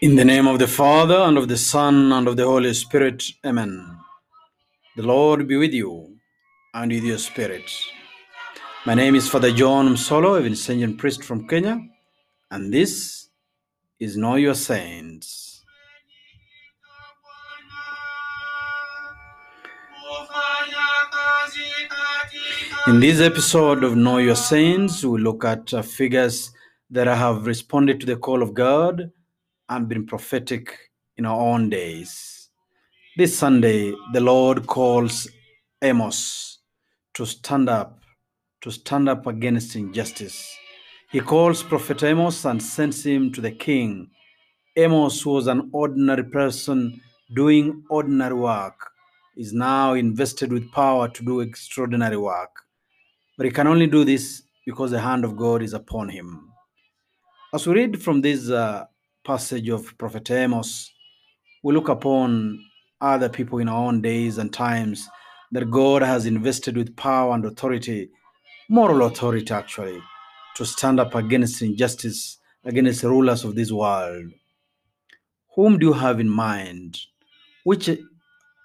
In the name of the Father, and of the Son, and of the Holy Spirit. Amen. The Lord be with you, and with your spirit. My name is Father John Msolo, a Vincentian priest from Kenya, and this is Know Your Saints. In this episode of Know Your Saints, we look at figures that have responded to the call of God and been prophetic in our own days. This Sunday, the Lord calls Amos to stand up, to stand up against injustice. He calls Prophet Amos and sends him to the king. Amos was an ordinary person doing ordinary work, is now invested with power to do extraordinary work. But he can only do this because the hand of God is upon him. As we read from this uh, passage of Prophet Amos, we look upon other people in our own days and times that God has invested with power and authority, moral authority actually, to stand up against injustice, against the rulers of this world. Whom do you have in mind? Which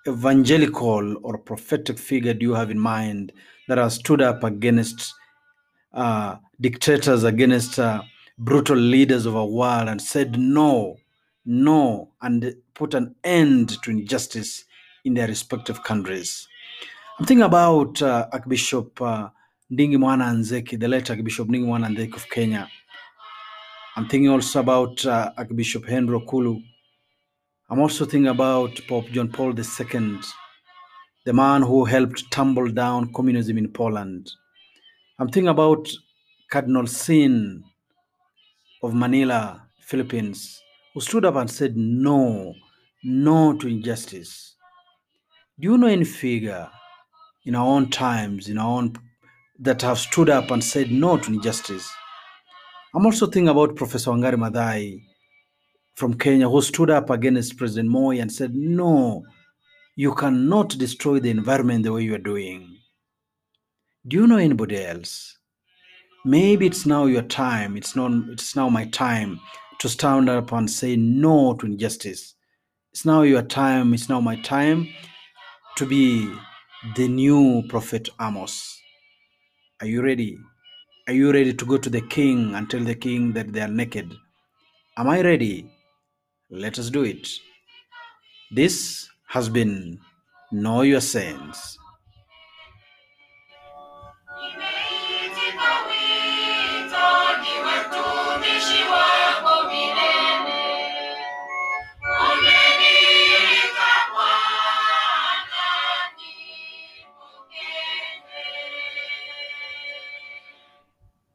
evangelical or prophetic figure do you have in mind that has stood up against uh, dictators, against uh, brutal leaders of our world and said no, no, and put an end to injustice in their respective countries? I'm thinking about uh, Archbishop uh, Ndingi Mwana Nzeki, the late Archbishop Ndingi Mwana Nzeki of Kenya. I'm thinking also about uh, Archbishop Henry Kulu. I'm also thinking about Pope John Paul II, the man who helped tumble down communism in Poland. I'm thinking about Cardinal Sin of Manila, Philippines, who stood up and said no, no to injustice. Do you know any figure in our own times, in our own that have stood up and said no to injustice? I'm also thinking about Professor Wangari Maathai from Kenya, who stood up against President Moi and said, No, you cannot destroy the environment the way you are doing. Do you know anybody else? Maybe it's now your time, it's not it's now my time to stand up and say no to injustice. It's now your time, it's now my time to be the new prophet Amos. Are you ready? Are you ready to go to the king and tell the king that they are naked? Am I ready? Let us do it. This has been Know Your Saints.